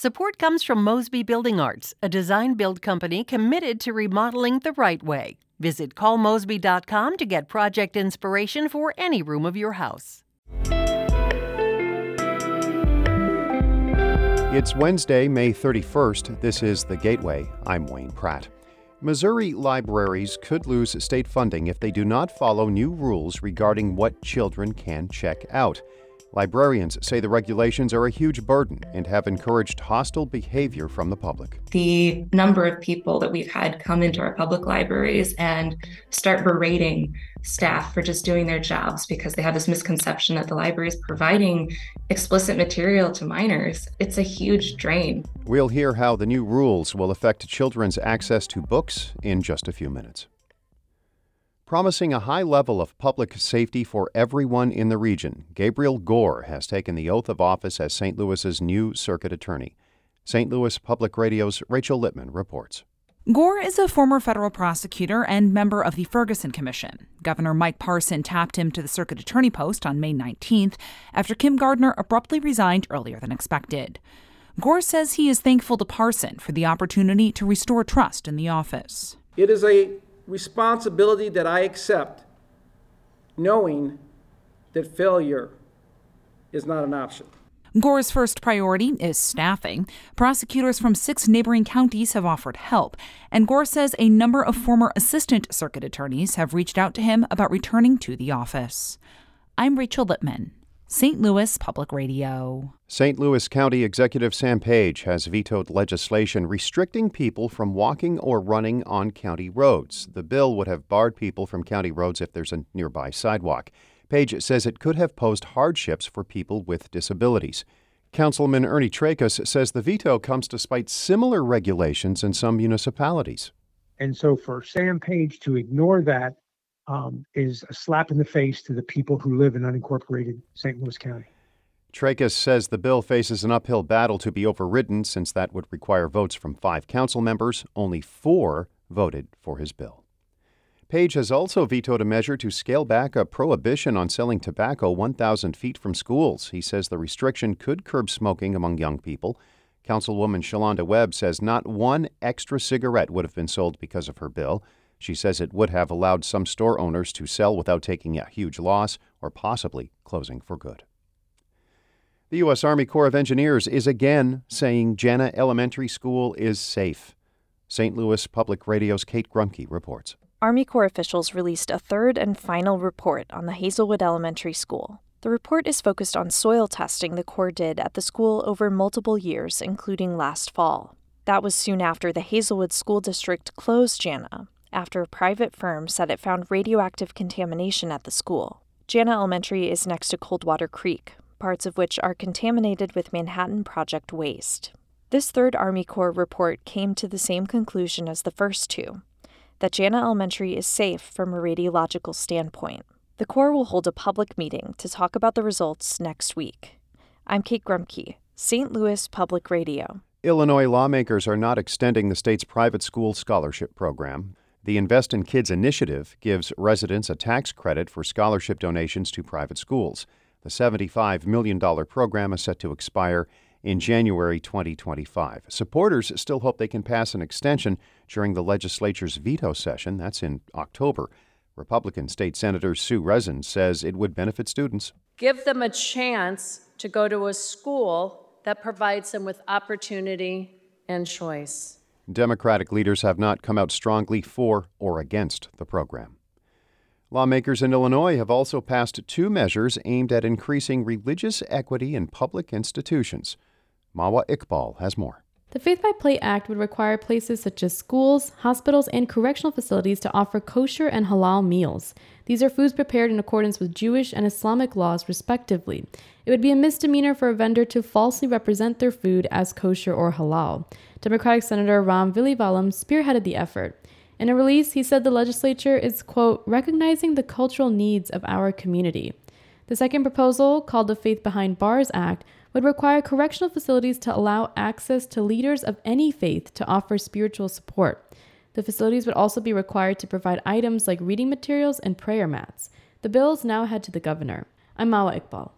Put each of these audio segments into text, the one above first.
Support comes from Mosby Building Arts, a design build company committed to remodeling the right way. Visit callmosby.com to get project inspiration for any room of your house. It's Wednesday, May 31st. This is The Gateway. I'm Wayne Pratt. Missouri libraries could lose state funding if they do not follow new rules regarding what children can check out. Librarians say the regulations are a huge burden and have encouraged hostile behavior from the public. The number of people that we've had come into our public libraries and start berating staff for just doing their jobs because they have this misconception that the library is providing explicit material to minors. It's a huge drain. We'll hear how the new rules will affect children's access to books in just a few minutes promising a high level of public safety for everyone in the region. Gabriel Gore has taken the oath of office as St. Louis's new circuit attorney. St. Louis Public Radio's Rachel Lippman reports. Gore is a former federal prosecutor and member of the Ferguson Commission. Governor Mike Parson tapped him to the circuit attorney post on May 19th after Kim Gardner abruptly resigned earlier than expected. Gore says he is thankful to Parson for the opportunity to restore trust in the office. It is a responsibility that I accept, knowing that failure is not an option. Gore's first priority is staffing. Prosecutors from six neighboring counties have offered help, and Gore says a number of former assistant circuit attorneys have reached out to him about returning to the office. I'm Rachel Lippman. St. Louis Public Radio. St. Louis County Executive Sam Page has vetoed legislation restricting people from walking or running on county roads. The bill would have barred people from county roads if there's a nearby sidewalk. Page says it could have posed hardships for people with disabilities. Councilman Ernie Trakas says the veto comes despite similar regulations in some municipalities. And so for Sam Page to ignore that um, is a slap in the face to the people who live in unincorporated St. Louis County. Trakas says the bill faces an uphill battle to be overridden since that would require votes from five council members. Only four voted for his bill. Page has also vetoed a measure to scale back a prohibition on selling tobacco 1,000 feet from schools. He says the restriction could curb smoking among young people. Councilwoman Shalonda Webb says not one extra cigarette would have been sold because of her bill. She says it would have allowed some store owners to sell without taking a huge loss or possibly closing for good. The U.S. Army Corps of Engineers is again saying Jana Elementary School is safe. St. Louis Public Radio's Kate Grumke reports. Army Corps officials released a third and final report on the Hazelwood Elementary School. The report is focused on soil testing the Corps did at the school over multiple years, including last fall. That was soon after the Hazelwood School District closed Jana after a private firm said it found radioactive contamination at the school. Jana Elementary is next to Coldwater Creek, parts of which are contaminated with Manhattan Project waste. This third Army Corps report came to the same conclusion as the first two that Jana Elementary is safe from a radiological standpoint. The Corps will hold a public meeting to talk about the results next week. I'm Kate Grumke, St. Louis Public Radio. Illinois lawmakers are not extending the state's private school scholarship program. The Invest in Kids initiative gives residents a tax credit for scholarship donations to private schools. The $75 million program is set to expire in January 2025. Supporters still hope they can pass an extension during the legislature's veto session. That's in October. Republican State Senator Sue Rezin says it would benefit students. Give them a chance to go to a school that provides them with opportunity and choice. Democratic leaders have not come out strongly for or against the program. Lawmakers in Illinois have also passed two measures aimed at increasing religious equity in public institutions. Mawa Iqbal has more. The Faith by Plate Act would require places such as schools, hospitals, and correctional facilities to offer kosher and halal meals. These are foods prepared in accordance with Jewish and Islamic laws, respectively. It would be a misdemeanor for a vendor to falsely represent their food as kosher or halal. Democratic Senator Ram Villivalam spearheaded the effort. In a release, he said the legislature is, quote, recognizing the cultural needs of our community. The second proposal, called the Faith Behind Bars Act, would require correctional facilities to allow access to leaders of any faith to offer spiritual support. The facilities would also be required to provide items like reading materials and prayer mats. The bills now head to the governor. I'm Mawa Iqbal.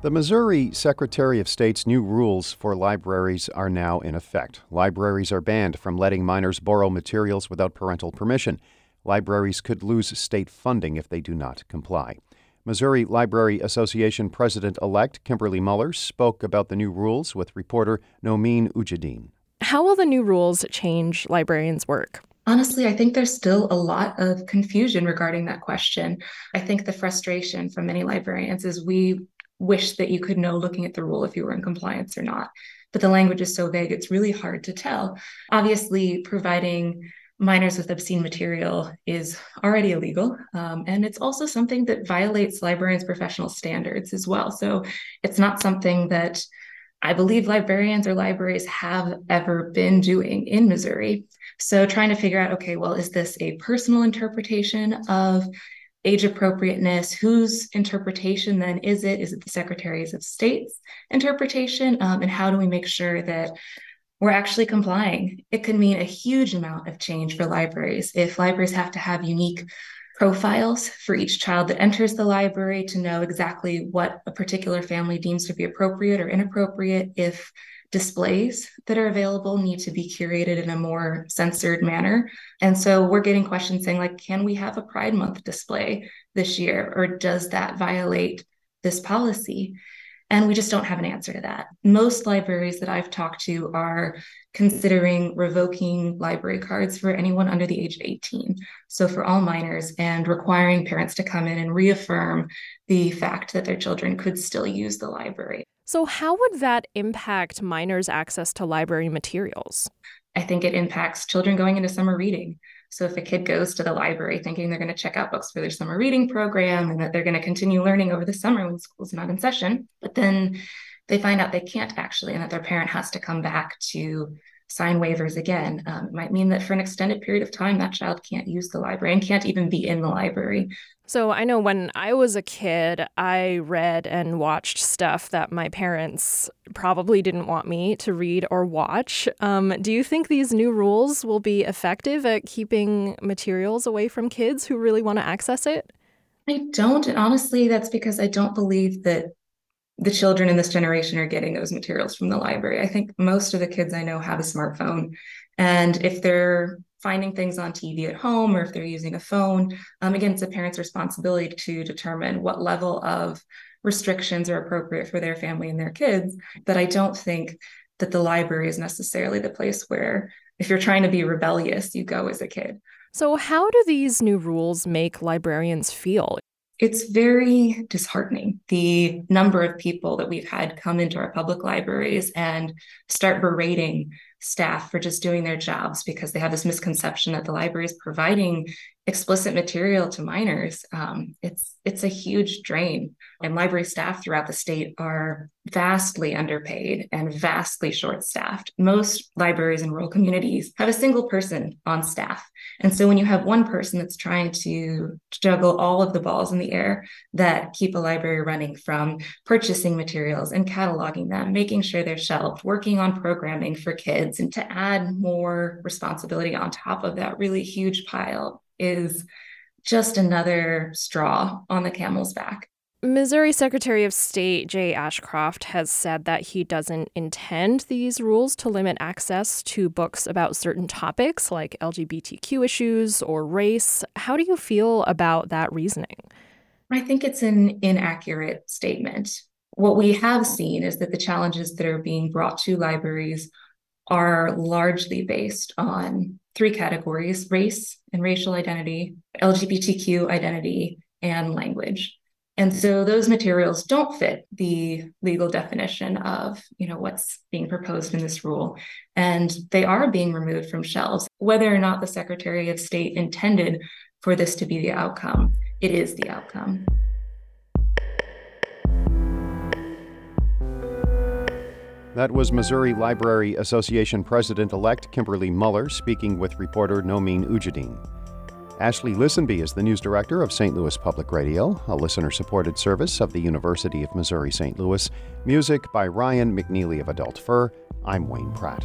The Missouri Secretary of State's new rules for libraries are now in effect. Libraries are banned from letting minors borrow materials without parental permission. Libraries could lose state funding if they do not comply. Missouri Library Association President elect Kimberly Muller spoke about the new rules with reporter Nomin Ujiyediin. How will the new rules change librarians' work? Honestly, I think there's still a lot of confusion regarding that question. I think the frustration from many librarians is we wish that you could know looking at the rule if you were in compliance or not. But the language is so vague, it's really hard to tell. Obviously, providing minors with obscene material is already illegal. Um, and it's also something that violates librarians' professional standards as well. So it's not something that I believe librarians or libraries have ever been doing in Missouri. So trying to figure out okay, well, is this a personal interpretation of age appropriateness. Whose interpretation then is it? Is it the Secretaries of State's interpretation? Um, and how do we make sure that we're actually complying? It could mean a huge amount of change for libraries. If libraries have to have unique profiles for each child that enters the library to know exactly what a particular family deems to be appropriate or inappropriate, if displays that are available need to be curated in a more censored manner. And so we're getting questions saying, like, can we have a Pride Month display this year? Or does that violate this policy? And we just don't have an answer to that. Most libraries that I've talked to are considering revoking library cards for anyone under the age of 18. So for all minors, and requiring parents to come in and reaffirm the fact that their children could still use the library. So, how would that impact minors' access to library materials? I think it impacts children going into summer reading. So, if a kid goes to the library thinking they're going to check out books for their summer reading program and that they're going to continue learning over the summer when school's not in session, but then they find out they can't actually and that their parent has to come back to sign waivers again. Um, it might mean that for an extended period of time, that child can't use the library and can't even be in the library. So I know when I was a kid, I read and watched stuff that my parents probably didn't want me to read or watch. Um, do you think these new rules will be effective at keeping materials away from kids who really want to access it? I don't. And honestly, that's because I don't believe that the children in this generation are getting those materials from the library. I think most of the kids I know have a smartphone. And if they're finding things on TV at home or if they're using a phone. Um, again, it's a parent's responsibility to determine what level of restrictions are appropriate for their family and their kids. But I don't think that the library is necessarily the place where, if you're trying to be rebellious, you go as a kid. So, how do these new rules make librarians feel? It's very disheartening the number of people that we've had come into our public libraries and start berating staff for just doing their jobs because they have this misconception that the library is providing explicit material to minors. Um, it's it's a huge drain, and library staff throughout the state are vastly underpaid and vastly short-staffed. Most libraries in rural communities have a single person on staff, and so when you have one person that's trying to juggle all of the balls in the air that keep a library running, from purchasing materials and cataloging them, making sure they're shelved, working on programming for kids, and to add more responsibility on top of that really huge pile is just another straw on the camel's back. Missouri Secretary of State Jay Ashcroft has said that he doesn't intend these rules to limit access to books about certain topics like LGBTQ issues or race. How do you feel about that reasoning? I think it's an inaccurate statement. What we have seen is that the challenges that are being brought to libraries are largely based on three categories race and racial identity, LGBTQ identity, and language. And so those materials don't fit the legal definition of, you know, what's being proposed in this rule. And they are being removed from shelves. Whether or not the Secretary of State intended for this to be the outcome, it is the outcome. That was Missouri Library Association President elect Kimberly Muller speaking with reporter Nomin Ujiyediin. Ashley Lisenby is the news director of St. Louis Public Radio, a listener supported service of the University of Missouri St. Louis. Music by Ryan McNeely of Adult Fur. I'm Wayne Pratt.